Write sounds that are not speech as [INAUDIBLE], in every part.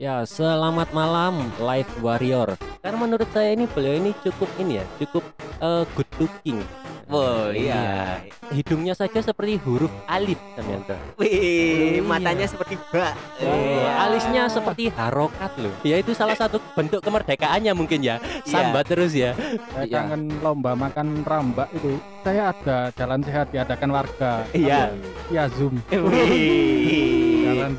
Ya, selamat malam Live Warrior. Karena menurut saya ini beliau ini cukup ini ya, cukup eh, good looking. Oh iya. Hidungnya saja seperti huruf alif ternyata. Wih, Iya. matanya seperti bak. Oh, Iya. alisnya seperti harokat loh. Ya itu salah satu bentuk kemerdekaannya mungkin ya. Iya. Sambat terus ya. Saya Iya. kangen lomba makan rambak itu. Saya ada jalan sehat diadakan warga. Iya. Ya Zoom. Wih. Jalan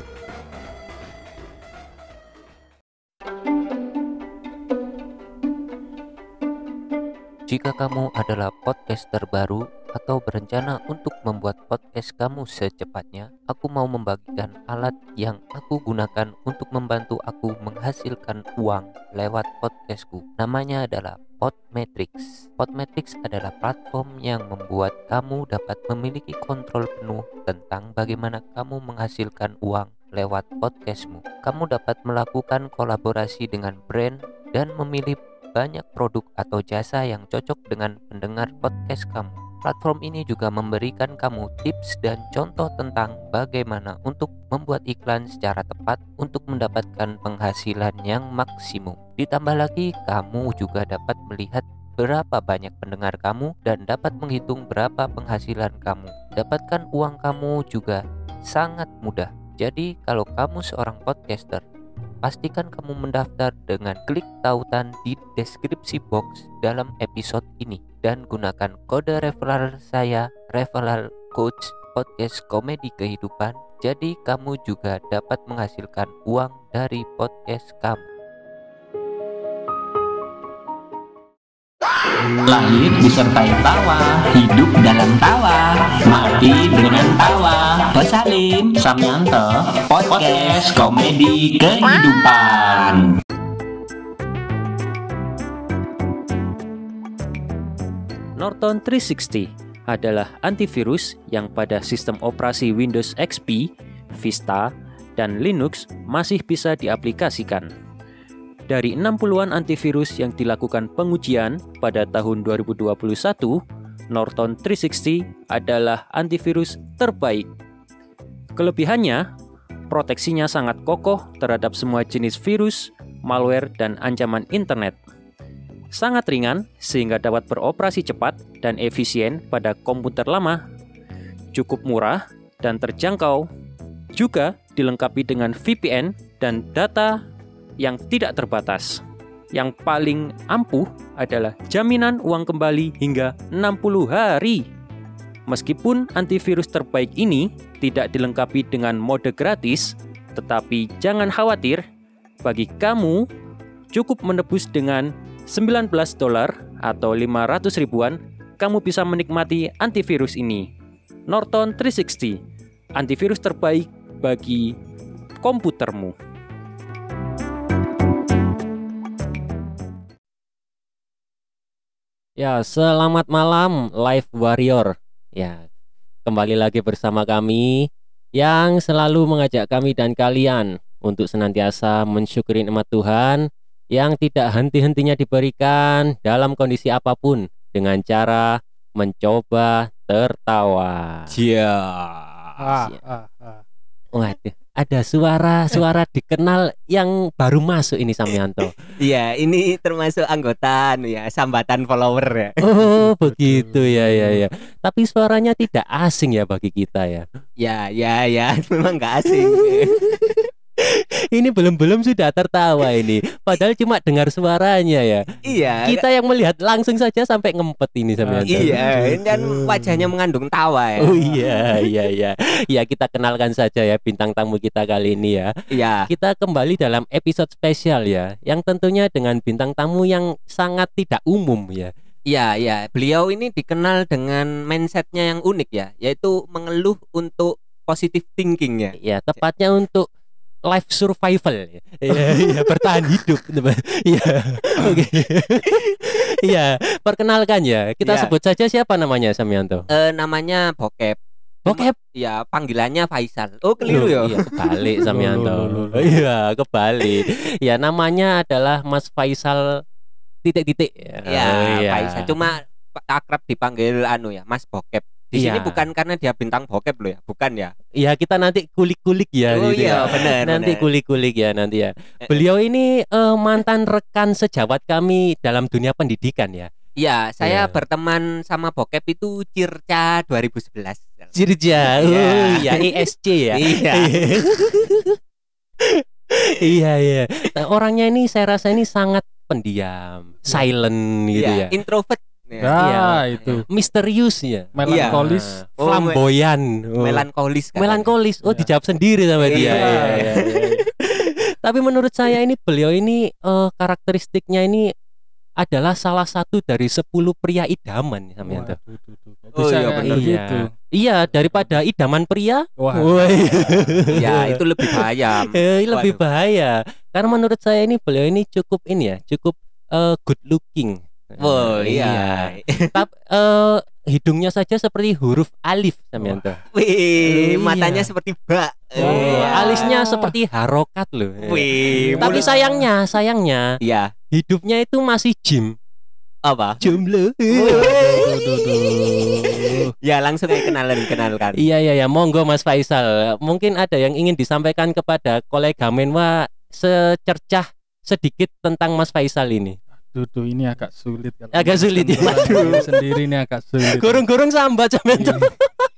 Jika kamu adalah podcaster baru atau berencana untuk membuat podcast kamu secepatnya, aku mau membagikan alat yang aku gunakan untuk membantu aku menghasilkan uang lewat podcastku. Namanya adalah Podmetrics. Podmetrics adalah platform yang membuat kamu dapat memiliki kontrol penuh tentang bagaimana kamu menghasilkan uang lewat podcastmu. Kamu dapat melakukan kolaborasi dengan brand dan memilih banyak produk atau jasa yang cocok dengan pendengar podcast kamu. Platform ini juga memberikan kamu tips dan contoh tentang bagaimana untuk membuat iklan secara tepat untuk mendapatkan penghasilan yang maksimum. Ditambah lagi, kamu juga dapat melihat berapa banyak pendengar kamu dan dapat menghitung berapa penghasilan kamu. Dapatkan uang kamu juga sangat mudah. Jadi, kalau kamu seorang podcaster pastikan kamu mendaftar dengan klik tautan di deskripsi box dalam episode ini. Dan gunakan kode referral saya referral coach podcast komedi kehidupan. Jadi kamu juga dapat menghasilkan uang dari podcast kamu Lahir disertai tawa, hidup dalam tawa, mati dengan tawa. Pesalim Samyanto, podcast komedi kehidupan. Norton 360 adalah antivirus yang pada sistem operasi Windows XP, Vista, dan Linux masih bisa diaplikasikan. Dari 60-an antivirus yang dilakukan pengujian pada tahun 2021, Norton 360 adalah antivirus terbaik. Kelebihannya, proteksinya sangat kokoh terhadap semua jenis virus, malware, dan ancaman internet. Sangat ringan sehingga dapat beroperasi cepat dan efisien pada komputer lama, cukup murah dan terjangkau, juga dilengkapi dengan VPN dan data yang tidak terbatas. Yang paling ampuh adalah jaminan uang kembali hingga 60 hari. Meskipun antivirus terbaik ini tidak dilengkapi dengan mode gratis, tetapi jangan khawatir, bagi kamu cukup menebus dengan 19 dolar atau 500 ribuan, kamu bisa menikmati antivirus ini. Norton 360, antivirus terbaik bagi komputermu. Ya, selamat malam Live Warrior. Ya, kembali lagi bersama kami yang selalu mengajak kami dan kalian untuk senantiasa mensyukuri nikmat Tuhan yang tidak henti-hentinya diberikan dalam kondisi apa pun dengan cara mencoba tertawa. Iya. ah, Siap. ah, ah. Waduh, ada suara-suara dikenal yang baru masuk ini Samyanto. Iya, ini termasuk anggota ya, sambatan follower ya. Oh, [LAUGHS] begitu ya ya ya. Tapi suaranya tidak asing ya bagi kita ya. Ya, ya, ya, [LAUGHS] memang gak asing. [LAUGHS] Ini belum-belum sudah tertawa ini. Padahal cuma dengar suaranya ya. iya. Kita yang melihat langsung saja sampai ngempet ini Samyanto. Iya, dan wajahnya mengandung tawa ya. Oh iya iya iya. Ya kita kenalkan saja ya bintang tamu kita kali ini ya. Iya. Kita kembali dalam episode spesial ya, yang tentunya dengan bintang tamu yang sangat tidak umum ya. Iya, iya. Beliau ini dikenal dengan mindsetnya yang unik ya, yaitu mengeluh untuk positive thinking ya. Ya, tepatnya untuk life survival ya. Iya, iya, bertahan hidup. Iya. Oke. Iya, perkenalkan ya. Kita Ya. sebut saja siapa namanya Samyanto? Eh namanya Bokep. Bokep. Ya, panggilannya Faisal. Oh, keliru ya. Iya, kebalik Samyanto. Iya, kebalik. Ya, namanya adalah Mas Faisal titik-titik. Ya, Oh, iya. Faisal cuma akrab dipanggil anu ya, Mas Bokep. Di sini Iya. bukan karena dia bintang bokep loh ya, bukan ya. Ya kita nanti kulik-kulik ya. oh gitu iya, ya. benar. Nanti kulik-kulik ya nanti ya. Eh, Beliau ini eh, mantan rekan sejawat kami dalam dunia pendidikan ya. Iya, saya Iya. berteman sama bokep itu Circa 2011. Jirja, Iya. oh iya ISC ya. Iya. [LAUGHS] iya iya. Nah, orangnya ini saya rasa ini sangat pendiam, silent gitu Iya, ya. introvert. Ya. Ya, Iya. itu Misterius ya. melankolis. Nah, Oh, flamboyan. Oh. Melankolis katanya. Melankolis. Oh, Iya. dijawab sendiri sama dia. Iya. Iya, iya, iya. Tapi menurut saya ini beliau ini eh, karakteristiknya ini adalah salah satu dari 10 pria idaman tuh, tuh. Kok Oh, iya, kayak bener. gitu? Iya, daripada idaman pria, Wah, woi. Ya, itu lebih bahaya. [LAUGHS] Eh, lebih Waduh. bahaya. Karena menurut saya ini beliau ini cukup ini ya, cukup eh, good looking. Oh, Eh, iya. Tapi eh, hidungnya saja seperti huruf alif Samyanto. Wih, Iya. matanya seperti bak. Oh, alisnya seperti harokat loh. Wih, Tapi mulut- sayangnya, sayangnya Iya, hidupnya itu masih gym. apa? Jomblo. Ya, langsung aja kenalan kenalkan. Iya iya ya, monggo Mas Faisal. Mungkin ada yang ingin disampaikan kepada kolega Menwa secercah sedikit tentang Mas Faisal ini. Tuh, ini agak sulit kalau Agak sulit ya. Waduh. sendiri ini agak sulit. Gurung-gurung sambat sampean. Ini,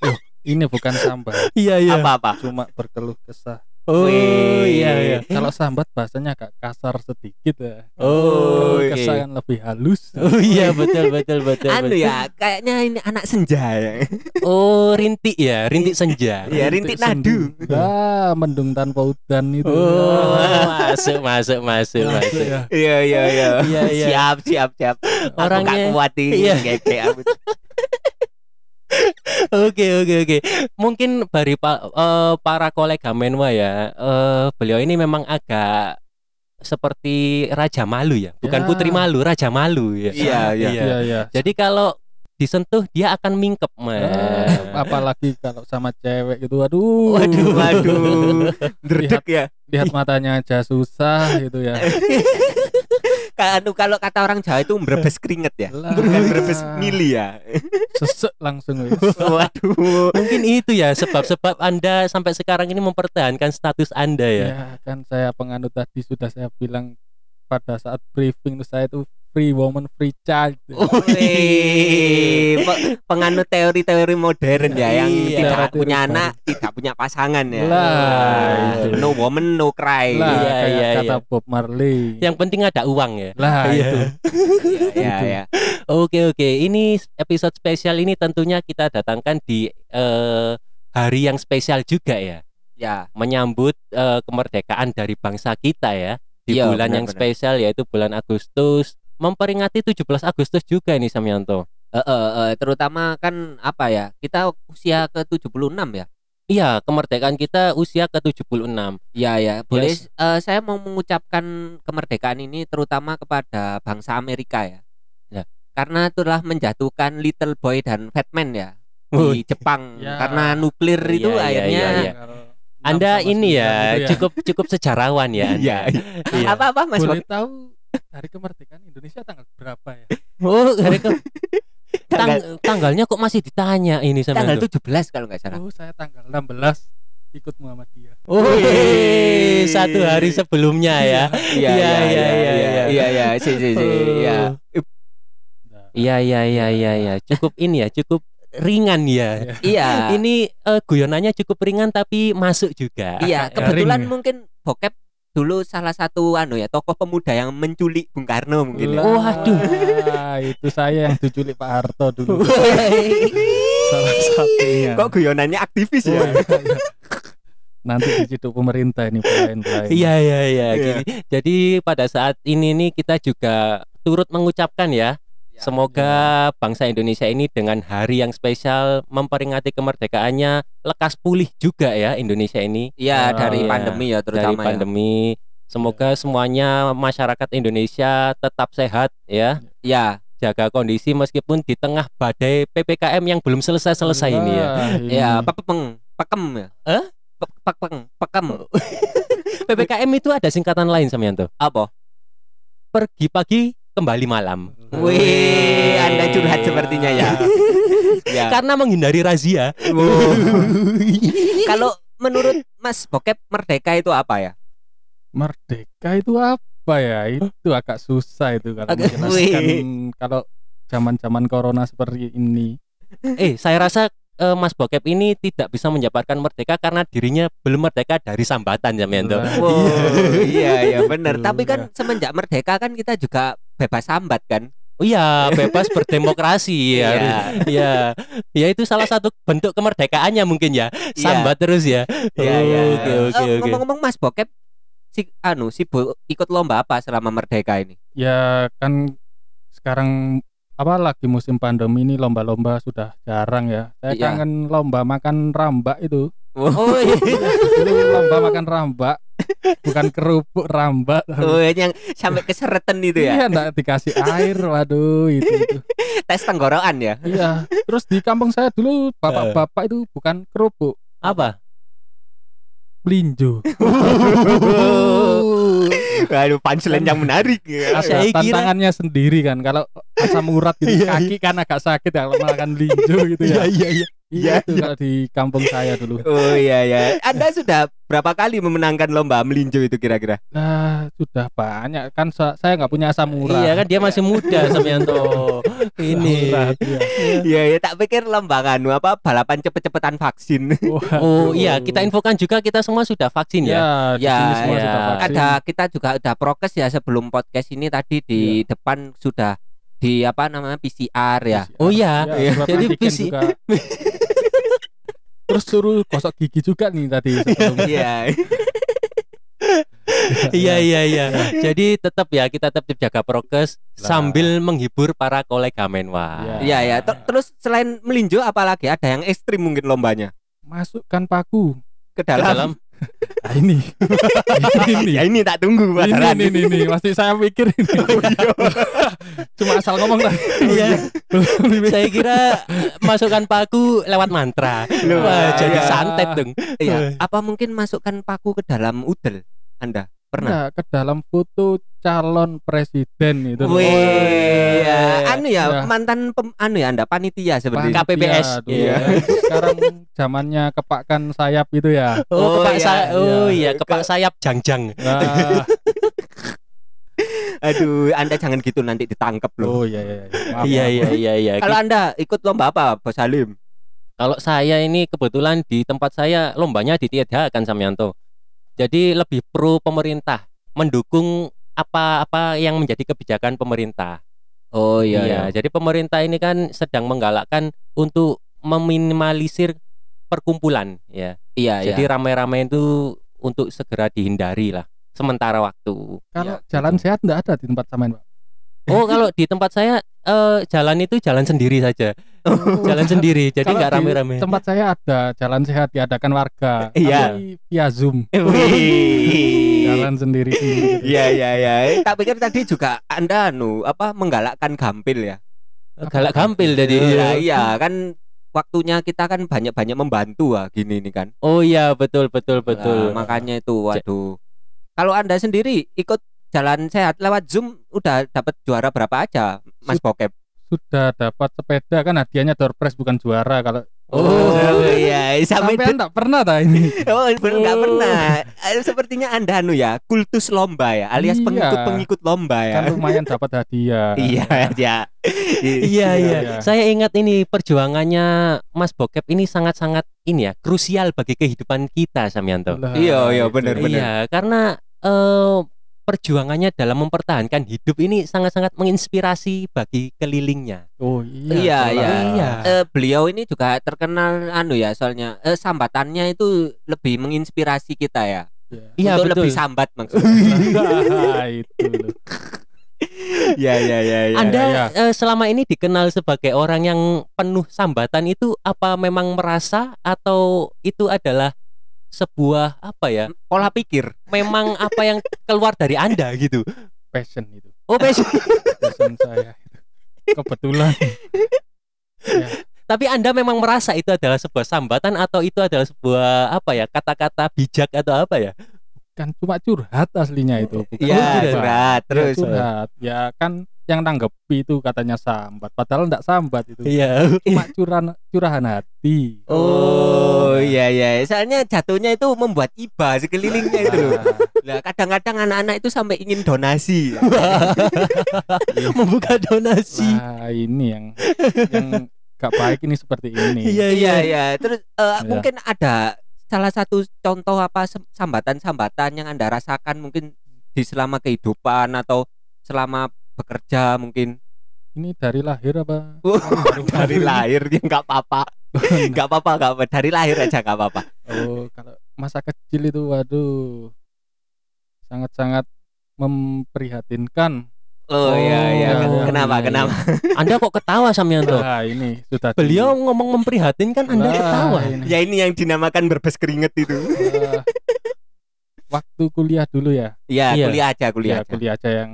Eh, ini bukan sambat, Iya iya. Apa-apa? cuma berkeluh kesah. Oh Wih. iya iya. Kalau sambat bahasanya agak kasar sedikit ya. Oh, iya. kesah kan lebih halus. Oh iya betul betul betul. Anu betul. ya, kayaknya ini anak senja ya. Oh rintik ya, rintik senja. Iya, rintik nadu. Ah, mendung tanpa udan itu. Oh masuk masuk masuk Masuk ya. Iya, iya, iya. Iya, iya. Siap, siap, siap. Orangnya- kuat ini. Iya. Oke oke oke. Mungkin bagi pa- eh, para kolega Menwa ya, eh, beliau ini memang agak seperti raja malu ya, bukan Ya. putri malu, raja malu ya. Iya, [LAUGHS] iya. Iya, iya. Jadi kalau disentuh dia akan mingkep. Ah, Mas. apalagi kalau sama cewek gitu aduh Waduh. Waduh, dredeg ya. lihat matanya aja susah gitu ya [LAUGHS] Anu kalau kata orang Jawa itu merebes keringet ya. Lah. Bukan merebes mili ya. sesek langsung wis. Waduh. Mungkin itu ya sebab-sebab Anda sampai sekarang ini mempertahankan status Anda ya. ya kan saya penganut tadi sudah saya bilang pada saat briefing saya itu free woman free child Wih, pe- penganut teori-teori modern ya yang Iya. tidak Teori-teori punya anak, tidak punya pasangan ya. Lah, itu. No woman, no cry. lah Iya, kayak iya, kata iya. Bob Marley Yang penting ada uang ya. lah Iya. itu [LAUGHS] ya, ya. Oke oke, ini episode spesial ini tentunya kita datangkan di eh, hari yang spesial juga ya, Ya, menyambut eh, kemerdekaan dari bangsa kita ya di Iya, bulan yang benar-benar. spesial yaitu bulan Agustus, memperingati 17 Agustus juga ini Samyanto. Eh, eh, eh, terutama kan apa ya? Kita usia ke 76 ya. Iya, kemerdekaan kita usia ke-76. Ya ya, boleh Yes. eh, saya mau mengucapkan kemerdekaan ini terutama kepada bangsa Amerika ya. Ya. Karena telah menjatuhkan Little Boy dan Fatman ya di Jepang [LAUGHS] Ya. karena nuklir itu Iya, iya, akhirnya iya, iya. Anda ini ya, cukup cukup sejarawan ya. [LAUGHS] Iya. Iya. apa-apa Mas boleh tahu hari kemerdekaan Indonesia tanggal berapa ya Oh, hari ke- [LAUGHS] Tanggal, tang- tanggalnya kok masih ditanya ini tanggal Samyanto? 17 kalau nggak salah. oh saya tanggal 16 ikut Muhammadiyah Oh, Wih. satu hari sebelumnya ya. Iya Iya, iya iya, iya iya, iya iya iya si si si iya. Nah, Iya iya iya iya iya. Cukup ini ya, cukup ringan ya. Iya. Ini eh, guyonannya cukup ringan tapi masuk juga. Iya, kebetulan ya. mungkin bokep dulu salah satu anu ya tokoh pemuda yang menculik Bung Karno mungkin. ya. Lah, Waduh. itu saya yang diculik Pak Harto dulu salah satunya Kok guyonannya aktivis Oh, ya? iya, iya. nanti diciduk pemerintah ini pelayan-pelayan Iya iya iya. Iya. gini. Jadi pada saat ini nih kita juga turut mengucapkan ya. Ya, Semoga bangsa Indonesia ini dengan hari yang spesial memperingati kemerdekaannya lekas pulih juga ya Indonesia ini Iya, Oh, dari iya. pandemi ya dari terutama ya. pandemi. Semoga semuanya masyarakat Indonesia tetap sehat ya. Ya, jaga kondisi meskipun di tengah badai PPKM yang belum selesai-selesai ini ya. Wah, ini. ya, pepeng, pekem ya. Hah? Pe- Pepeng, pekem. [LAUGHS] PPKM itu ada singkatan lain Samyanto. Apa? Pergi pagi, kembali malam. Wih, Anda curhat sepertinya ya. [LAUGHS] Ya. karena menghindari razia. [LAUGHS] Kalau menurut Mas Bokep merdeka itu apa ya? Merdeka itu apa ya? Itu agak susah itu kalau Agak- menjelaskan Wih. kalau zaman-zaman corona seperti ini. Eh, saya rasa eh, Mas Bokep ini tidak bisa menjabarkan merdeka karena dirinya belum merdeka dari sambatan Jamianto. Lah, Wow, iya iya benar. Betul, Tapi kan ya. semenjak merdeka kan kita juga bebas sambat kan? Oh iya, bebas berdemokrasi [LAUGHS] ya. Iya. Iya. Ya itu salah satu bentuk kemerdekaannya mungkin ya. Sambat terus ya. Iya iya. Oke iya. oke Eh, oke. Ngomong-ngomong Mas Bokep si anu si Bo- ikut lomba apa selama merdeka ini? Ya kan sekarang apa lagi musim pandemi ini lomba-lomba sudah jarang ya. Saya Iya. kangen lomba makan rambak itu. Oh iya. Dulu lomba makan rambak, bukan kerupuk rambak. Oh, yang sampai keseretan itu ya. Iya, enggak dikasih air, waduh itu, itu. Tes tenggorokan ya. Iya. Terus di kampung saya dulu bapak-bapak itu bukan kerupuk, Apa? pelinjo. [LAUGHS] Waduh, punchline yang menarik ya. Saya kira- tantangannya sendiri kan. Kalau asam urat gitu kaki kan agak sakit ya kalau makan linjo gitu ya. iya iya. Iya, itu kalau di kampung saya dulu. Oh iya ya. Anda sudah berapa kali memenangkan lomba melinjo itu kira-kira? Nah, sudah banyak kan sa- saya nggak punya asam urat. Iya kan dia masih muda Samyanto. [LAUGHS] Ini. Urat, iya. Iya ya, tak pikir lomba anu apa balapan cepet-cepetan vaksin. Waduh. Oh iya, kita infokan juga kita semua sudah vaksin ya. Ya, Ya, semua ya. sudah vaksin. Ada kita juga udah prokes ya sebelum podcast ini tadi di depan sudah di apa namanya PCR ya. Oh iya. Ya, Jadi juga. [LAUGHS] Terus suruh gosok gigi juga nih tadi sebelum [LAUGHS] Iya. Iya iya iya. Jadi tetap ya kita tetap jaga prokes Lah. sambil menghibur para kolega menwa. Iya. Iya ya. Ter- Terus selain melinjo apalagi ada yang ekstrim mungkin lombanya masukkan paku. ke Ke dalam. Nah, ini. [LAUGHS] ini. Ya ini tak tunggu Ini, Badaran. ini, ini, ini, Pasti saya pikir ini. [LAUGHS] [LAUGHS] Cuma asal ngomong tadi. Iya. Saya kira masukkan paku lewat mantra. Loh, Wah, jadi iya. santet dong. Iya. Apa mungkin masukkan paku ke dalam udel? Anda pernah? Nah, ke dalam foto calon presiden itu. Wih, Oh, ya. anu ya, Ya. mantan pem, anu ya Anda panitia seperti. Panitia. KPPS. Iya. ya. Itu Sekarang zamannya kepakan sayap itu ya. Oh, Oh, kepak iya. saya. Oh Iya. iya, kepak sayap jangjang. Nah, [LAUGHS] Aduh, Anda jangan gitu nanti ditangkap loh. oh iya iya. iya. Maaf, Iya iya iya iya. Kalau Anda ikut lomba apa, Bos Salim? Kalau saya ini kebetulan di tempat saya lombanya ditiadakan Samyanto. Jadi lebih pro pemerintah, mendukung apa-apa yang menjadi kebijakan pemerintah. Oh Iya, jadi pemerintah ini kan sedang menggalakkan untuk meminimalisir perkumpulan ya. Iya, Jadi iya. ramai-ramai itu untuk segera dihindari lah sementara waktu. Kalau Ya, jalan gitu. sehat enggak ada di tempat samain, Pak. Oh, kalau di tempat saya eh, jalan itu jalan sendiri saja. Jalan sendiri, jadi nggak rame-rame. Tempat saya ada jalan sehat diadakan warga. Iya. Via Zoom. Wih. Jalan sendiri. Iya, iya, iya. Tak pikir tadi juga Anda anu apa menggalakkan gampil ya. Galak gampil jadi. Iya, iya, kan waktunya kita kan banyak-banyak membantu ah gini nih kan. Oh iya, betul betul betul. Nah, makanya itu waduh. Kalau Anda sendiri ikut jalan sehat lewat Zoom udah dapat juara berapa aja, Mas Bokep? Sudah dapat sepeda kan hadiahnya door prize bukan juara kalau Oh, iya, sampai sampai enggak pernah dah ini. [LAUGHS] Oh, bener nggak pernah. Eh, Sepertinya Anda anu ya, kultus lomba ya, alias Iya. pengikut-pengikut lomba ya. Kan lumayan dapat hadiah. [LAUGHS] Iya, ya. Iya Iya, iya. iya. Saya ingat ini perjuangannya Mas Bokep ini sangat-sangat ini ya krusial bagi kehidupan kita Samyanto. Lah, Iya, iya, itu. bener, bener. Iya, karena eh, perjuangannya dalam mempertahankan hidup ini sangat-sangat menginspirasi bagi kelilingnya. Oh iya. Iya, iya. Iya. Eh, beliau ini juga terkenal anu ya, soalnya eh, sambatannya itu lebih menginspirasi kita ya. Iya. Iya Untuk betul. lebih sambat maksudnya. [LAUGHS] Nah, itu loh. Iya, iya, iya, iya. Anda iya. eh, selama ini dikenal sebagai orang yang penuh sambatan itu apa memang merasa atau itu adalah sebuah apa ya? pola pikir. Memang apa yang keluar dari Anda gitu. Passion itu. Oh, passion. [LAUGHS] Passion saya itu. Kebetulan. [LAUGHS] ya, Tapi Anda memang merasa itu adalah sebuah sambatan atau itu adalah sebuah apa ya? Kata-kata bijak atau apa ya? kan cuma curhat aslinya itu bukan Iya, curhat Ya, terus. curhat ya kan yang nanggepi itu katanya sambat padahal enggak sambat itu Iya. cuma curahan curahan hati Oh iya iya, soalnya jatuhnya itu membuat iba sekelilingnya itu. loh. Nah, Lah kadang-kadang anak-anak itu sampai ingin donasi. [LAUGHS] Membuka donasi. Wah, ini yang yang gak baik ini seperti ini. Iya, Iya iya. Terus eh, Iya. mungkin ada salah satu contoh apa sambatan-sambatan yang anda rasakan mungkin di selama kehidupan atau selama bekerja mungkin Ini dari lahir apa? Oh, [LAUGHS] Baru-baru dari lahir ya [LAUGHS] nggak apa-apa nggak apa-apa nggak apa dari lahir aja nggak apa-apa Oh, kalau masa kecil itu waduh sangat-sangat memprihatinkan. oh, iya iya Oh, kenapa iya, kenapa [LAUGHS] Anda kok ketawa Samyanto? Nah, ini sudah di- Beliau ngomong memprihatinkan Anda Lah, ketawa. ini. ya ini yang dinamakan berbes keringet itu Eh, waktu kuliah dulu ya. ya Iya. kuliah aja kuliah Kuliah aja kuliah aja yang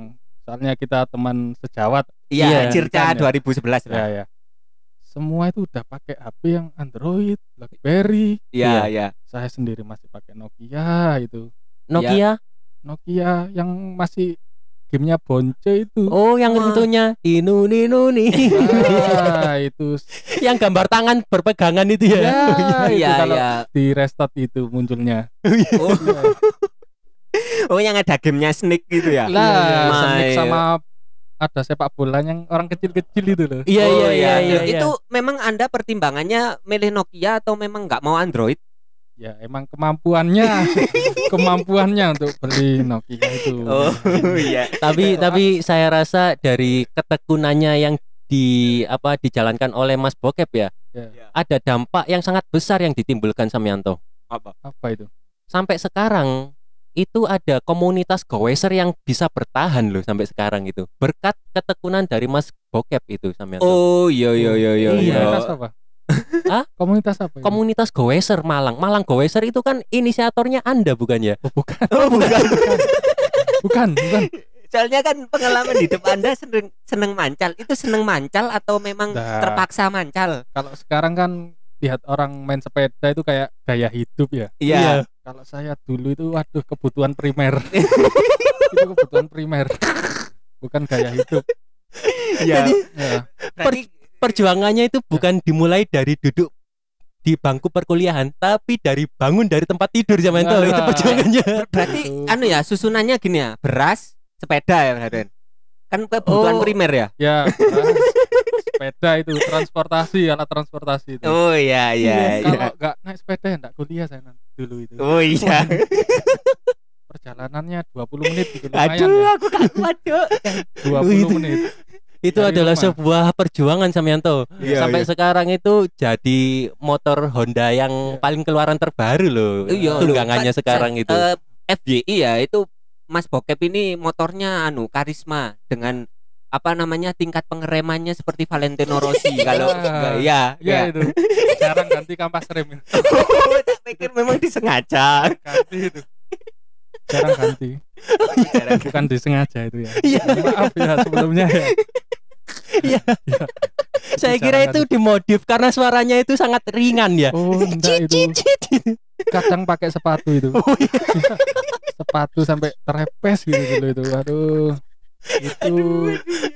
soalnya kita teman sejawat iya Iya, Circa kan ya. 2011 ya lah ya. Semua itu udah pakai HP yang Android, BlackBerry. iya iya Saya sendiri masih pakai Nokia itu. Nokia. Nokia yang masih gamenya bonce itu. Oh, yang Wah. itunya Dinu Ninu nih. Ah, itu [LAUGHS] yang gambar tangan berpegangan itu ya. ya, [LAUGHS] itu iya kalau iya di restart itu munculnya. [LAUGHS] oh, oh yang ada gamenya Snake gitu ya Lah, Sonic iya. sama ada sepak bola yang orang kecil-kecil itu loh. Iya Oh, iya iya iya. itu memang anda pertimbangannya milih Nokia atau memang nggak mau Android Ya emang kemampuannya, [LAUGHS] kemampuannya untuk beli Nokia itu. oh iya tapi tapi saya rasa dari ketekunannya yang di apa dijalankan oleh Mas Bokep ya, Ya. ada dampak yang sangat besar yang ditimbulkan Samyanto. apa Apa itu? Sampai sekarang itu ada komunitas goweser yang bisa bertahan loh sampai sekarang itu berkat ketekunan dari Mas Bokep itu Samyanto. oh iya iya iya iya Iya. Komunitas apa? [LAUGHS] Hah? Komunitas apa? itu? Komunitas goweser Malang. Malang goweser itu kan inisiatornya Anda bukan ya? Oh, bukan, oh bukan [LAUGHS] bukan, bukan. soalnya kan pengalaman hidup anda seneng seneng mancal itu seneng mancal atau memang Nah. terpaksa mancal Kalau sekarang kan lihat orang main sepeda itu kayak gaya hidup ya. iya Kalau saya dulu itu waduh kebutuhan primer. [LAUGHS] itu kebutuhan primer. Bukan gaya hidup. iya Ya. berarti Perjuangannya itu bukan dimulai dari duduk di bangku perkuliahan, tapi dari bangun dari tempat tidur Samyanto. Nah. Itu perjuangannya. berarti anu ya susunannya gini ya beras sepeda ya Raden kan kebutuhan Oh. primer ya Ya, [LAUGHS] sepeda itu transportasi, alat transportasi itu. oh iya iya iya Kalau nggak naik sepeda ya nggak kuliah saya nanti dulu itu. oh iya [LAUGHS] Perjalanannya 20 menit gitu lumayan aduh ya. aku kuat Cuk. [LAUGHS] 20 menit. Itu Dari adalah rumah. sebuah perjuangan Samyanto. Iya, Sampai iya. sekarang itu jadi motor Honda yang Iya. paling keluaran terbaru loh. Iya. Tunggangannya sekarang itu. eh, FJI ya itu Mas Bokep ini motornya anu karisma dengan apa namanya tingkat pengeremannya seperti Valentino Rossi [LAUGHS] kalau enggak ya Ya itu. Jarang ganti kampas rem. itu. [LAUGHS] tak pikir memang disengaja Ganti itu. Jarang ganti. Bukan disengaja itu ya. Iya. Maaf ya sebelumnya ya. Saya kira itu dimodif karena suaranya itu sangat ringan ya. Oh, enggak itu. Kadang pakai sepatu itu. [LAUGHS] Oh, iya. [LAUGHS] sepatu sampai terepes gitu dulu itu. Aduh. Itu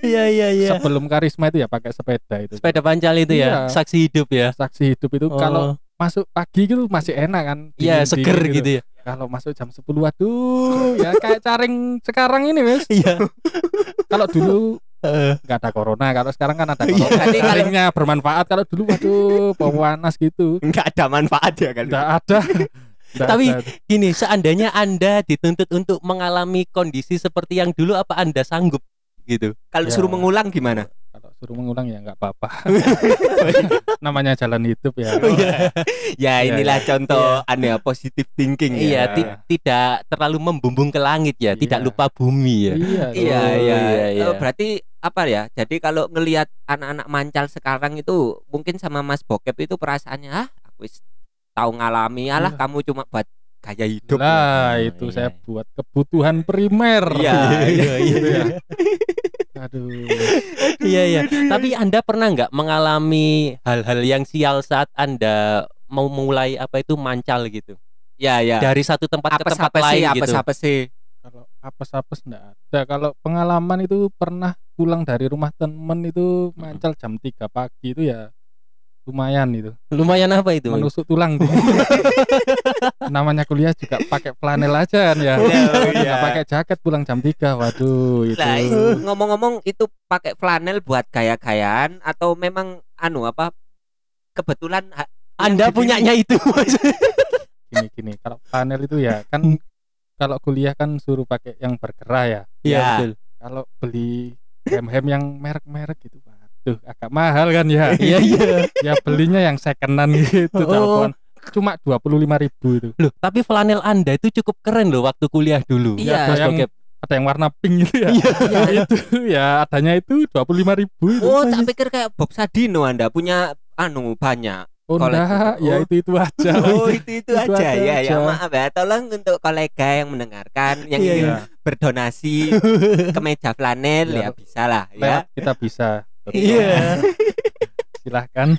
Iya iya iya. sebelum karisma itu ya pakai sepeda itu. Sepeda pancal itu ya, Iya. saksi hidup ya. Saksi hidup itu kalau Oh, masuk pagi gitu masih enak kan. iya seger gitu ya. Kalau masuk jam 10 waduh ya kayak caring sekarang ini wes. Iya. Kalau dulu nggak ada corona, kalau sekarang kan ada Iya, corona. berarti kalau- bermanfaat. Kalau dulu waduh pewanas gitu. enggak ada manfaat ya kan Nggak ada. [LAUGHS] Nggak Tapi- ada. Gini, seandainya Anda dituntut untuk mengalami kondisi seperti yang dulu apa Anda sanggup gitu? kalau Ya. suruh mengulang gimana kalau suruh mengulang ya nggak apa-apa. [LAUGHS] Namanya jalan hidup ya. ya inilah iya. contoh ya positive thinking ya Iya, ti- tidak terlalu membumbung ke langit ya, tidak Iya. lupa bumi ya. Iya. Iya, Oh, iya. iya, iya. Eh, berarti apa ya? Jadi kalau ngelihat anak-anak mancal sekarang itu mungkin sama Mas Bokep itu perasaannya, ah, aku tahu ngalami, alah Iya. kamu cuma buat gaya hidup. ya." Lah Oh, itu iya. saya buat kebutuhan primer. Iya, iya, [LAUGHS] Gitu ya. [LAUGHS] Aduh. Iya, iya. Tapi Anda pernah nggak mengalami hal-hal yang sial saat Anda mau mulai apa itu mancal gitu? Ya ya. dari satu tempat ke Apes tempat apa lain sih? gitu. Apes apa sih? Kalau apes-apes enggak ada. Kalau pengalaman itu pernah pulang dari rumah temen itu mancal jam 3 pagi itu ya lumayan itu. Lumayan apa itu? Menusuk tulang. [LAUGHS] Namanya kuliah juga pakai flanel aja kan ya. Iya. Nggak pakai jaket pulang jam 3. Waduh, itu. Ngomong-ngomong itu pakai flanel buat gaya-gayaan atau memang anu apa kebetulan Anda punyanya itu. Gini gini. Kalau flanel itu ya kan kalau kuliah kan suruh pakai yang bergerah ya. Iya Ya. betul. Kalau beli hem-hem yang merek-merek gitu, waduh agak mahal kan ya. [LAUGHS] Iya iya. ya belinya yang secondan gitu Oh. telepon cuma dua puluh lima ribu itu Loh, tapi flanel Anda itu cukup keren loh waktu kuliah dulu. Iya. Mas yang Bokep. ada yang warna pink gitu ya Iya. [LAUGHS] itu ya adanya itu dua puluh lima ribu itu Oh, tak pikir kayak Bob Sadino Anda punya anu banyak. Oh ya Oh. itu itu aja [LAUGHS] Oh, itu itu, Itu aja aja, ya. Ya maaf ya. Tolong untuk kolega yang mendengarkan yang Iya, ingin iya. berdonasi [LAUGHS] kemeja flanel Iya. ya bisa lah ya. Kita bisa [LAUGHS] Iya. silahkan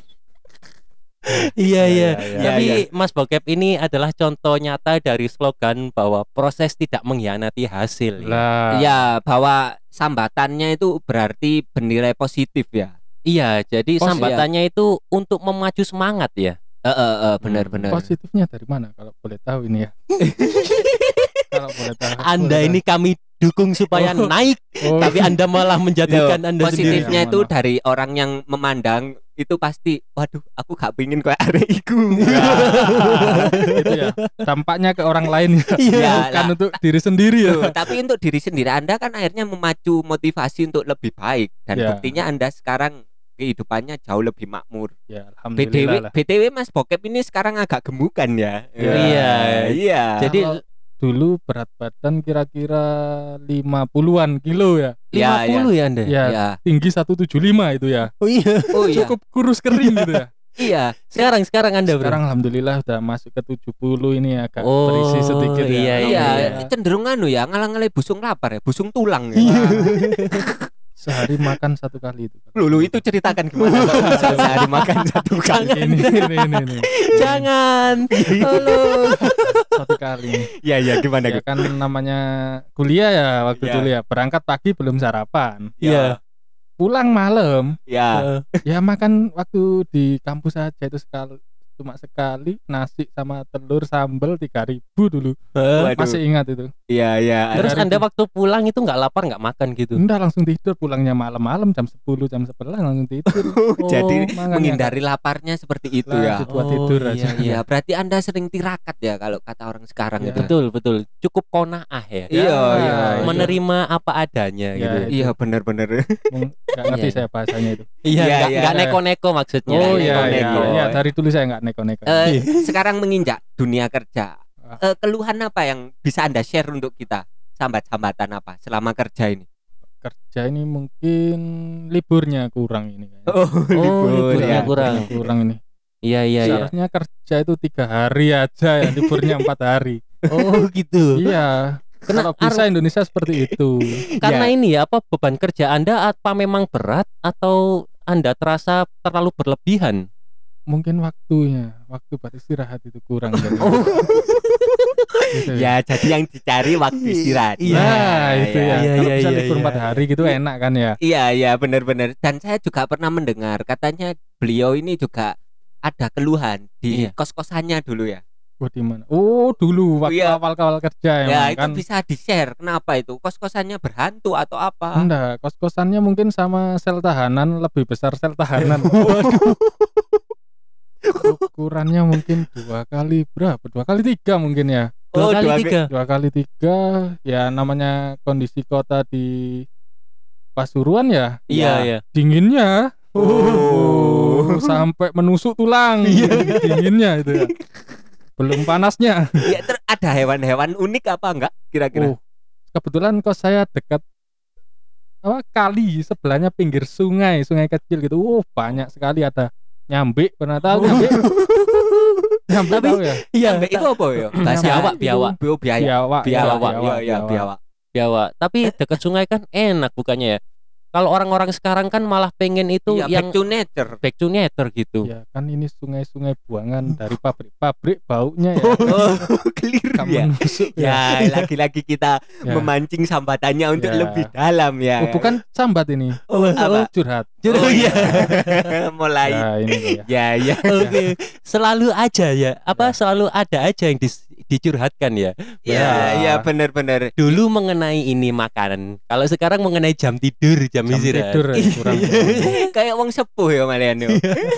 Iya iya. iya, Tapi iya. Mas Bokep ini adalah contoh nyata dari slogan bahwa proses tidak mengkhianati hasil. ya. lah Ya, bahwa sambatannya itu berarti bernilai positif ya. Iya, jadi Pos- sambatannya itu untuk memacu semangat ya. Eh, eh, eh, benar Hmm, benar. positifnya dari mana kalau boleh tahu ini ya [LAUGHS] kalau boleh tahu Anda boleh ini kami dukung supaya Oh. naik, oh, tapi Anda malah menjatuhkan Anda sendiri. Positifnya Yang itu mana? dari orang yang memandang itu pasti waduh aku gak pingin kayak arek iku. [LAUGHS] [LAUGHS] itu ya dampaknya ke orang lain ya Iya, bukan lah. untuk diri sendiri ya tapi untuk diri sendiri Anda kan akhirnya memacu motivasi untuk lebih baik dan Ya. buktinya Anda sekarang kehidupannya jauh lebih makmur. ya BTW alhamdulillah lah BTW Mas Bokep ini sekarang agak gemukan ya. Ya. Iya. Iya. Jadi Kalau dulu berat badan kira-kira 50-an kilo ya. Ya, 50 ya Anda? Ya, ya. tinggi 175 itu ya. Oh iya. Oh iya. Cukup kurus kering gitu ya. [LAUGHS] Iya. Sekarang sekarang Anda bro. Sekarang alhamdulillah udah masuk ke 70 ini agak Oh, berisi sedikit ya. iya, Iya, Alhamdulillah. cenderung anu ya, ngalang-ngalai busung lapar ya, busung tulang ya. Iya. [LAUGHS] Sehari makan satu kali itu. Lulu itu ceritakan gimana [LAUGHS] sehari makan satu kali. Ini ini ini, ini. Jangan. [LAUGHS] Halo. Satu kali. Iya, iya gimana Ya kan namanya kuliah ya waktu Iya. dulu ya. Berangkat pagi belum sarapan. Iya. Pulang malam Ya. ya makan waktu di kampus aja itu sekali cuma sekali nasi sama telur sambal 3000 dulu Waduh. masih ingat itu Iya, iya. Terus Anda waktu pulang itu nggak lapar nggak makan gitu? Enggak langsung tidur pulangnya malam-malam jam 10 jam 11 langsung tidur [LAUGHS] Jadi makanya menghindari laparnya seperti itu ya. Lanjut buat tidur iya, aja. iya. Iya, berarti Anda sering tirakat ya kalau kata orang sekarang Iya. itu. Betul betul. Cukup konaah ya. Iya, Ya, iya. iya. Menerima apa adanya Ya, gitu. itu. Iya, benar-benar. Nggak ngerti Iya. saya bahasanya itu Iya, Iya, nggak iya. nggak neko-neko maksudnya. oh iya iya neko. iya dari dulu saya nggak neko-neko Eh, sekarang menginjak dunia kerja. Eh, keluhan apa yang bisa Anda share untuk kita? Sambat-sambatan apa selama kerja ini? kerja ini mungkin liburnya kurang ini kayaknya. Oh, libur ya. ya. kurang. Liburnya kurang ini Iya iya iya. seharusnya kerja itu tiga hari aja ya liburnya [LAUGHS] empat hari Oh gitu. iya Kena kalau bisa Indonesia seperti itu [LAUGHS] Karena Ya. ini ya apa beban kerja Anda apa memang berat atau Anda terasa terlalu berlebihan? Mungkin waktunya waktu buat istirahat itu kurang. [LAUGHS] Oh. Gitu Ya, jadi yang dicari waktu istirahat. Iya. Nah, itu ya. iya, Kalau iya, bisa iya, libur iya. empat hari gitu enak kan ya. Iya, iya, benar-benar. Dan saya juga pernah mendengar katanya beliau ini juga ada keluhan di Iya. kos-kosannya dulu ya. Oh di mana? Oh dulu waktu Iya. awal-awal kerja ya, emang itu kan. bisa di-share. Kenapa itu? Kos-kosannya berhantu atau apa? Enggak, kos-kosannya mungkin sama sel tahanan lebih besar sel tahanan. [LAUGHS] Ukurannya mungkin dua kali berapa? Dua kali tiga mungkin ya. Dua Oh, kali dua- tiga. Dua kali tiga. Ya namanya kondisi kota di Pasuruan ya Iya iya. dinginnya. Oh. sampai menusuk tulang. dinginnya itu ya. Belum panasnya. Ya, ter- ada hewan-hewan unik apa enggak kira-kira? Oh, kebetulan kos saya dekat apa kali sebelahnya pinggir sungai sungai kecil gitu oh banyak sekali ada nyambe pernah tahu [LAUGHS] nyambe nyambe Tapi- tahu ya Iya. Sampai itu apa ya? Bahasa Biawak, biawak. Biawak. biawak biawak. biawak. Biawak. Tapi dekat sungai kan enak bukannya ya. Kalau orang-orang sekarang kan malah pengen itu Iya, yang back to nature. back to nature gitu. Ya kan ini sungai-sungai buangan dari pabrik-pabrik baunya ya. [LAUGHS] Oh, [LAUGHS] keliru ya. menusuk Ya, lagi-lagi kita Ya. memancing sambatannya untuk Ya. lebih dalam ya. Oh, bukan sambat ini. Oh, apa? Curhat. Oh, iya. [LAUGHS] Mulai. Ya ini ya. Ya, ya. Oke, selalu aja ya. Apa Ya. selalu ada aja yang dis- dicurhatkan ya. Ya, ya benar-benar. Dulu mengenai ini makanan. Kalau sekarang mengenai jam tidur, jam, Jam istirahat. tidur ya, kurang. [LAUGHS] Kayak wong sepuh ya malian yo.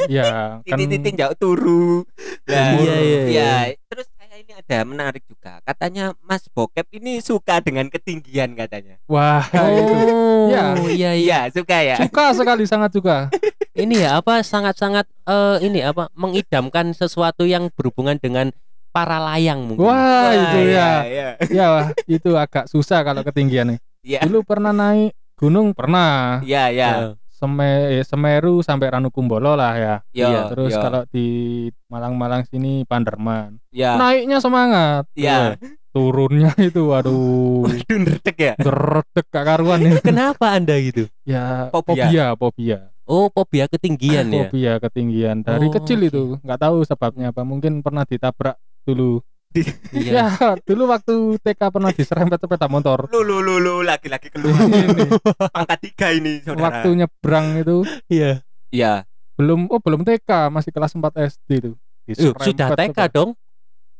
Ya, kan Titik-titik jauh turu. Nah, Iya, iya, iya. ya, terus saya ini ada menarik juga. Katanya Mas Bokep ini suka dengan ketinggian katanya. wah. [LAUGHS] Oh, Ya. iya iya. Iya, suka ya. Suka sekali sangat suka. Ini ya apa sangat-sangat eh, ini apa mengidamkan sesuatu yang berhubungan dengan para layang mungkin. Wah, itu ya. ya. Ya, wah, itu agak susah kalau ketinggian nih. Iya. Dulu pernah naik gunung pernah. Iya, iya. Ya. Seme, eh, Semeru sampai Ranukumbolo lah ya. Yo, Iya, Terus yo. kalau di Malang-Malang sini Panderman. ya. Naiknya semangat. Ya. Turunnya itu waduh. Waduh, ndredeg ya. Geredek gak karuan ya. [LAUGHS] Kenapa Anda gitu? Ya, Fobia. fobia. Oh, fobia ketinggian [LAUGHS] ya. Fobia ketinggian dari Oh, kecil oke. itu. nggak tahu sebabnya apa. Mungkin pernah ditabrak dulu. Iya. Ya, dulu waktu TK pernah diserempet sepeda motor. Lu lu lu lu lagi-lagi keluar Ini pangkat tiga ini saudara. waktu nyebrang itu Iya. Iya. belum oh belum TK, masih kelas 4 SD itu. Sudah TK dong.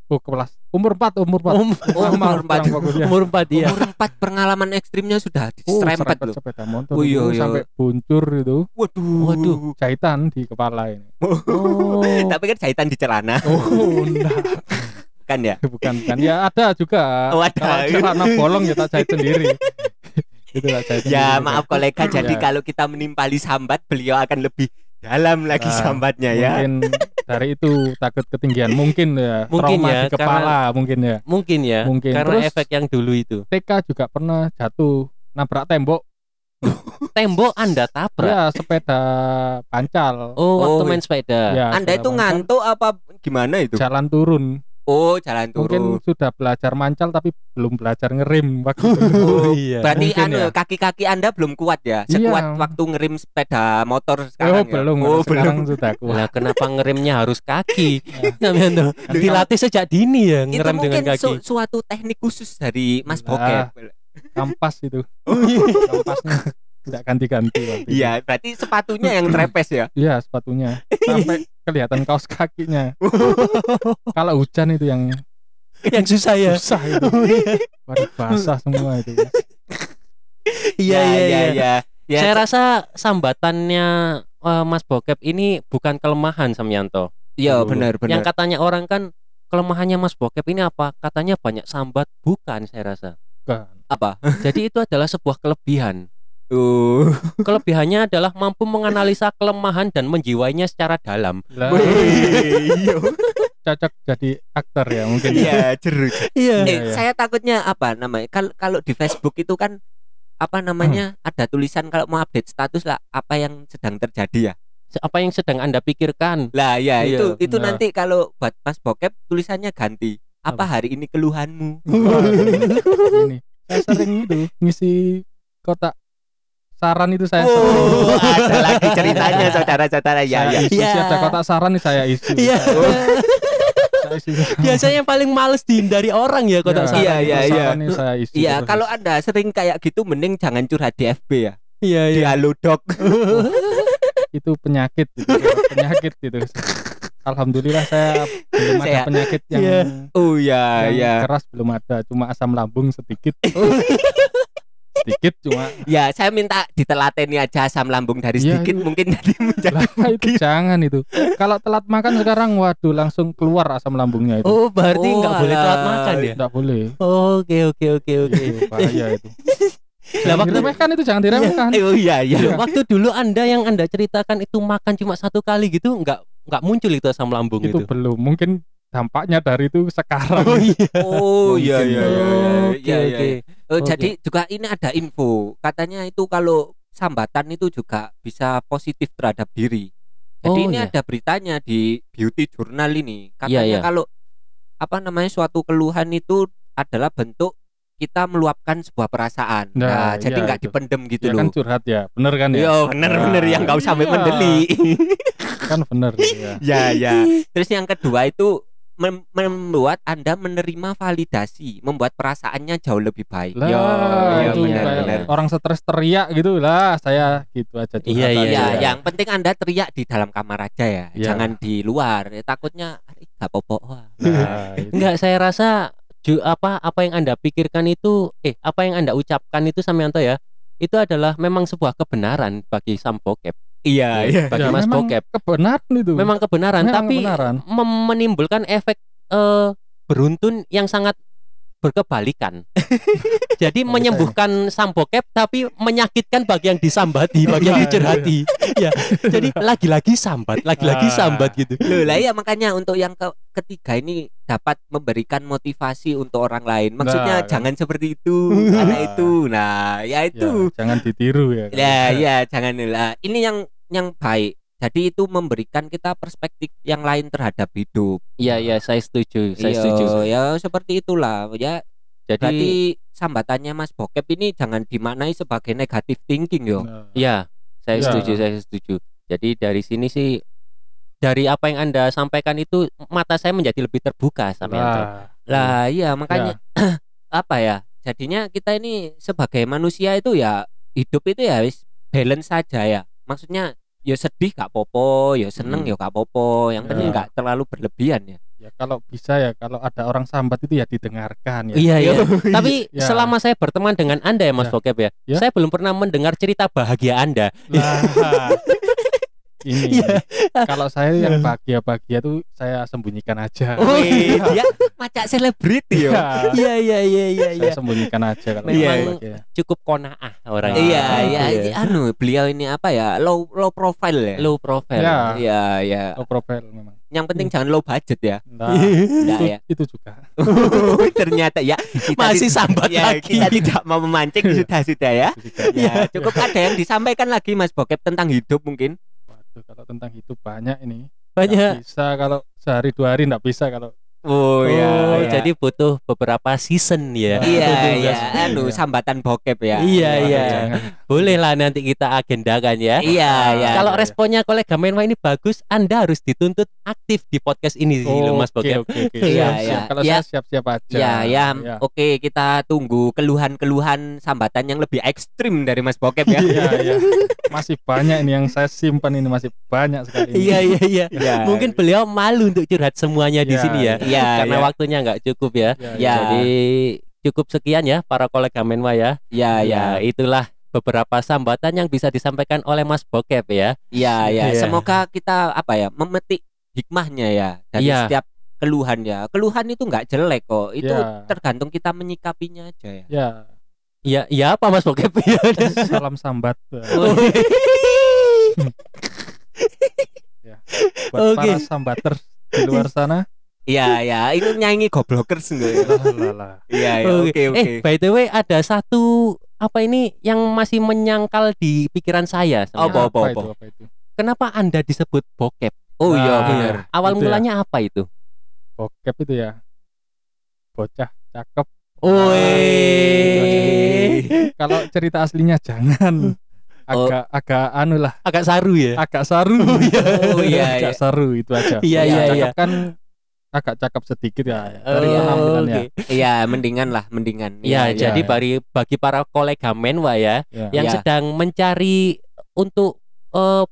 Oh, kelas umur 4, umur 4. Um, Oh, umur empat. umur 4 ya. Umur empat pengalaman ekstrimnya sudah Oh, diserempet serempet loh. sepeda motor Oh, iya, iya. sampai buncur itu Waduh. Waduh. jahitan di kepala ini. Oh. Tapi kan jahitan di celana, Oh, enggak. kan ya? bukan bukan. Ya ada juga. Oh, ada. Kalau celana bolong ya tak jahit sendiri. [LAUGHS] itu tak jahit Ya sendiri. maaf kolega, jadi Ya. kalau kita menimpali sambat, beliau akan lebih dalam lagi Nah, sambatnya ya. Mungkin dari itu takut ketinggian mungkin ya. Mungkin Trauma ya, di kepala mungkin ya. Mungkin ya. Mungkin. Karena Terus- efek yang dulu itu. TK juga pernah jatuh nabrak tembok [LAUGHS] Tembok Anda tabrak. ya sepeda pancal Oh, waktu Oh, main sepeda. ya Anda sepeda itu pancal, ngantuk apa gimana itu? jalan turun Oh, jalan mungkin turun. sudah belajar mancal tapi belum belajar ngerem [LAUGHS] waktu itu Oh, iya. Berarti Mungkin anu ya. kaki-kaki Anda belum kuat ya? Iya. Sekuat waktu ngerim sepeda motor oh sekarang ya? belum Oh, sekarang belum. sudah kuat Lah kenapa ngeremnya harus kaki? Ya. Namanya tuh, Dilatih sejak dini ya Itu ngerem dengan mungkin kaki. su- suatu teknik khusus dari Mas. Bokep. kampas itu [LAUGHS] kampasnya tidak ganti-ganti itu. Iya, berarti sepatunya yang trepes ya? iya sepatunya [LAUGHS] sampai kelihatan kaos kakinya [LAUGHS] kalau hujan itu yang Yang susah ya. susah itu Waduh, basah semua itu Iya iya iya. iya. Ya, Saya rasa sambatannya eh, Mas Bokep ini bukan kelemahan Samyanto. iya benar benar. Yang katanya orang kan kelemahannya Mas Bokep ini apa? Katanya banyak sambat, bukan saya rasa. Bukan. apa? Jadi itu adalah sebuah kelebihan. Tuh. Kelebihannya adalah mampu menganalisa kelemahan dan menjiwainya secara dalam. Lah, Iya. cocok jadi aktor ya mungkin ya. Iya, jeru. Iya. Eh, iya. saya takutnya apa namanya? Kalau kalau di Facebook itu kan apa namanya? Ada tulisan kalau mau update status lah apa yang sedang terjadi ya. Apa yang sedang Anda pikirkan? Lah ya Iya, itu itu nah. nanti kalau buat Mas Bokep tulisannya ganti. Apa Apa? hari ini keluhanmu? ini saya sering itu ngisi kotak saran itu saya Oh, ada lagi ceritanya saudara-saudara ya ya. isi Ya. ada kotak saran nih saya isi Iya. saya isi Biasanya paling males dihindari orang ya kotak Ya, saran. Iya, iya, iya. saya isi Iya, kalau Anda sering kayak gitu mending jangan curhat di FB ya. Iya Di Halodoc. itu penyakit itu penyakit itu alhamdulillah saya belum ada penyakit yang, Iya. Oh ya yang ya. keras belum ada cuma asam lambung sedikit [LAUGHS] sedikit cuma Ya, saya minta ditelateni aja asam lambung dari Iya, sedikit iya. mungkin nanti menjadi lah itu jangan itu kalau telat makan sekarang waduh langsung keluar asam lambungnya itu Oh, berarti Oh, nggak boleh telat makan ya? tidak boleh Oke, oke, oke, oke. Itu bahaya itu [LAUGHS] Lah, jangan waktu- diremehkan itu jangan diremehkan Oh iya iya. Iya. Waktu dulu Anda yang Anda ceritakan itu makan cuma satu kali gitu, nggak nggak muncul itu asam lambung itu itu. belum mungkin dampaknya dari itu sekarang iya. [LAUGHS] Oh iya Mungkin. iya iya. Oke, iya, iya, oke. iya. Oh, Oke. Jadi juga ini ada info katanya itu kalau sambatan itu juga bisa positif terhadap diri. Jadi Oh, ini iya. ada beritanya di beauty journal ini. Katanya Iya, iya. kalau apa namanya suatu keluhan itu adalah bentuk kita meluapkan sebuah perasaan. Nah, Nah, jadi iya nggak dipendem gitu ya loh. kan curhat ya bener kan ya Yo, bener-bener Nah, yang nggak usah iya. mendeli. kan bener [LAUGHS] ya ya, ya. [LAUGHS] Terus yang kedua itu mem- membuat Anda menerima validasi, membuat perasaannya jauh lebih baik. lah Yo, iya, bener, kayak bener. orang stres teriak gitu lah saya gitu aja Iya, iya, Ya, curhatannya. yang penting Anda teriak di dalam kamar aja ya, Iya. jangan di luar. Ya, takutnya "Aduh, nggak popo. Nah, itu. Enggak, saya rasa ju, apa apa yang Anda pikirkan itu eh apa yang Anda ucapkan itu Samyanto ya. Itu adalah memang sebuah kebenaran bagi sam bokep. Iya, Ya, bagi Ya, Mas memang bokep. kebenaran itu Memang kebenaran, Memang tapi kebenaran. menimbulkan efek eh, beruntun yang sangat berkebalikan. [LAUGHS] Jadi Oh, menyembuhkan sam bokep tapi menyakitkan bagi yang disambati, bagi yang Iya, dicerhati. ya. Jadi lagi-lagi sambat, lagi-lagi sambat gitu. Loh lah ya makanya untuk yang ke ketiga ini dapat memberikan motivasi untuk orang lain. Maksudnya Nah, kan. jangan seperti itu, [LAUGHS] karena itu. Nah, ya Ya, itu. jangan ditiru ya Ya, ya jangan lah. Ini yang yang baik. Jadi itu memberikan kita perspektif yang lain terhadap hidup. Iya, iya, saya setuju, saya Iya, setuju. Ya seperti itulah. Ya Jadi berarti sambatannya Mas Bokep ini jangan dimaknai sebagai negatif thinking yo. Nah, Iya, saya Iya. setuju, saya setuju. Jadi dari sini sih dari apa yang Anda sampaikan itu mata saya menjadi lebih terbuka sampai lah, Lah iya makanya [CLEARS THROAT] apa ya? Jadinya kita ini sebagai manusia itu ya hidup itu ya wis balance saja ya. Maksudnya ya sedih gak popo, ya seneng Hmm. ya gak popo. Yang Ya. penting gak terlalu berlebihan ya. ya kalau bisa ya kalau ada orang sambat itu ya didengarkan ya Iya, iya. [LAUGHS] Tapi Ya. selama saya berteman dengan Anda ya Mas Ya. Bokep ya, Ya. saya belum pernah mendengar cerita bahagia Anda. Lah, [LAUGHS] ini Iya. [LAUGHS] kalau saya yang bahagia-bahagia tuh saya sembunyikan aja Wih, dia [LAUGHS] macak selebriti yo. Ya, Iya, iya, iya, iya, saya sembunyikan aja kalau Memang- bahagia. Cukup konaah orang. Iya, Iya. iya, anu beliau ini apa ya? Low low profile ya. Low profile. Ya. Iya, iya. Oh, profil memang Yang penting jangan low budget ya. nah, itu, ya. itu juga [LAUGHS] Ternyata ya kita Masih sambat ya, lagi. Kita tidak mau memancing sudah sudah ya. Ya, cukup ada yang disampaikan lagi Mas Bokep tentang hidup mungkin. Waduh, kalau tentang itu banyak ini Banyak. Nggak bisa kalau sehari dua hari nggak bisa kalau Oh, Oh, iya. jadi butuh beberapa season ya. iya iya Gas. anu Iya. sambatan bokep ya. Iya, Waduh, iya. jangan. Boleh lah nanti kita agendakan ya. Iya iya. Kalau iya. responnya kolega Menwa ini bagus, Anda harus dituntut aktif di podcast ini sih Mas Oke, Bokep. oke, oke. Iya, iya. Kalau Ya. saya siap-siap aja. Ya, ya, Ya. oke kita tunggu keluhan-keluhan sambatan yang lebih ekstrim dari Mas Bokep ya. [LAUGHS] Iya, iya. Masih banyak ini yang saya simpan ini masih banyak sekali. ini. Iya iya iya. Iya. Mungkin beliau malu untuk curhat semuanya di Iya, sini ya. Iya, [LAUGHS] Karena iya. waktunya nggak cukup ya. Ya, Ya. Jadi cukup sekian ya para kolega Menwa ya. Iya, iya. Ya, itulah beberapa sambatan yang bisa disampaikan oleh Mas Bokep ya. Iya, iya. Iya. Semoga kita apa ya, memetik hikmahnya ya dari Iya. setiap keluhan ya. Keluhan itu nggak jelek kok. Itu Iya. tergantung kita menyikapinya aja ya. Ya, Iya, iya apa Mas Bokep? [LAUGHS] salam sambat Oh. [LAUGHS] ya. buat Oke. para sambater di luar sana. Iya, iya. Itu nyanyi goblokers enggak ya? Lah, lah, lah. Iya, iya. Oke, oke. Eh, by the way ada satu apa ini yang masih menyangkal di pikiran saya. Apa, apa, apa? itu? Apa itu? Kenapa Anda disebut bokep? Oh iya, Nah, benar. Awal Itu ya. mulanya apa itu? Bokep itu ya. Bocah cakep. Woi. Kalau cerita aslinya jangan. Oh. Agak agak anu lah, Agak saru ya? agak saru. Oh iya, agak iya. saru itu aja. Iya, iya, cakep iya. kan agak cakep sedikit ya dari Oh, penampilannya. oke. Iya, mendingan lah, mendingan. Ya, iya, jadi iya. bagi bagi para kolega menwa ya Ya. yang Iya. sedang mencari untuk eh,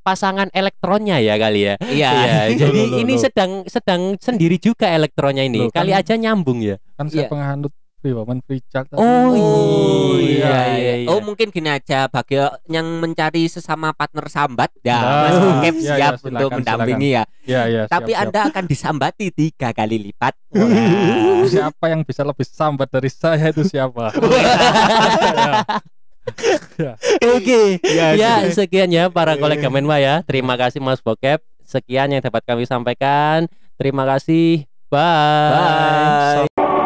pasangan elektronnya ya kali ya. Iya. Iya, jadi Loh, loh, ini loh. sedang sedang sendiri juga elektronnya ini. Loh, kan- Kali aja nyambung ya. Kan saya Iya. penganut free woman free child. Oh, Oh iya, iya, iya, iya. Oh mungkin gini aja bagi yang mencari sesama partner sambat ya Nah, Mas iya, siap iya, untuk silakan, mendampingi ya. Ya, ya, Tapi siap, Anda akan disambati tiga kali lipat. [LAUGHS] siap. siapa yang bisa lebih sambat dari saya itu siapa? [LAUGHS] Ya. Oke. Ya, Ya, sekian ya para kolega Menwa ya. Terima kasih Mas Bokep. Sekian yang dapat kami sampaikan. Terima kasih. Bye. Bye.